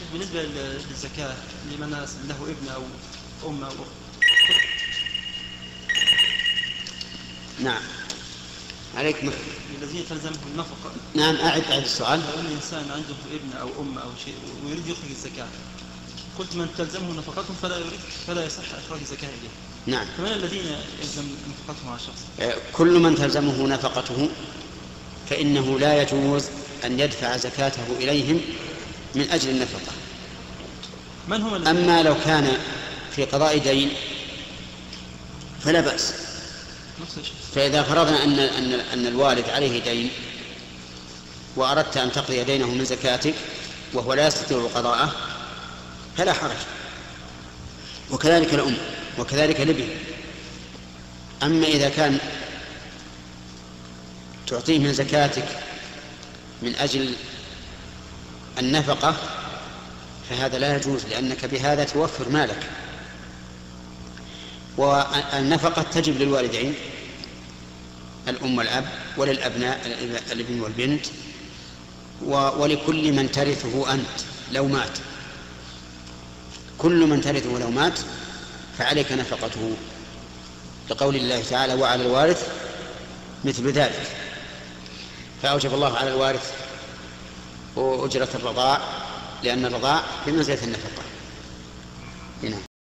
شيخ بالنسبة للزكاة لمن له ابن أو أم أو أخت. نعم. عليك مح... الذين تلزمه النفقة. نعم أعد أعد السؤال. لو أن إنسان عنده ابن أو أم أو شيء ويريد يخرج الزكاة؟ قلت من تلزمه نفقتهم فلا يريد فلا يصح إخراج الزكاة إليه. نعم. فمن الذين يلزم نفقتهم على الشخص؟ آه، كل من تلزمه نفقته فإنه لا يجوز أن يدفع زكاته إليهم من أجل النفقة. من هم أما لو كان في قضاء دين فلا بأس. فإذا فرضنا أن أن أن الوالد عليه دين وأردت أن تقضي دينه من زكاتك وهو لا يستطيع قضاءه فلا حرج. وكذلك الأم وكذلك الابن. أما إذا كان تعطيه من زكاتك من أجل النفقة فهذا لا يجوز لأنك بهذا توفر مالك. والنفقة تجب للوالدين الأم والأب وللأبناء الابن والبنت ولكل من ترثه أنت لو مات. كل من ترثه لو مات فعليك نفقته. لقول الله تعالى وعلى الوارث مثل ذلك. فأوجب الله على الوارث أجرة الرضاع لأن الرضاع بمنزلة النفقة. هنا.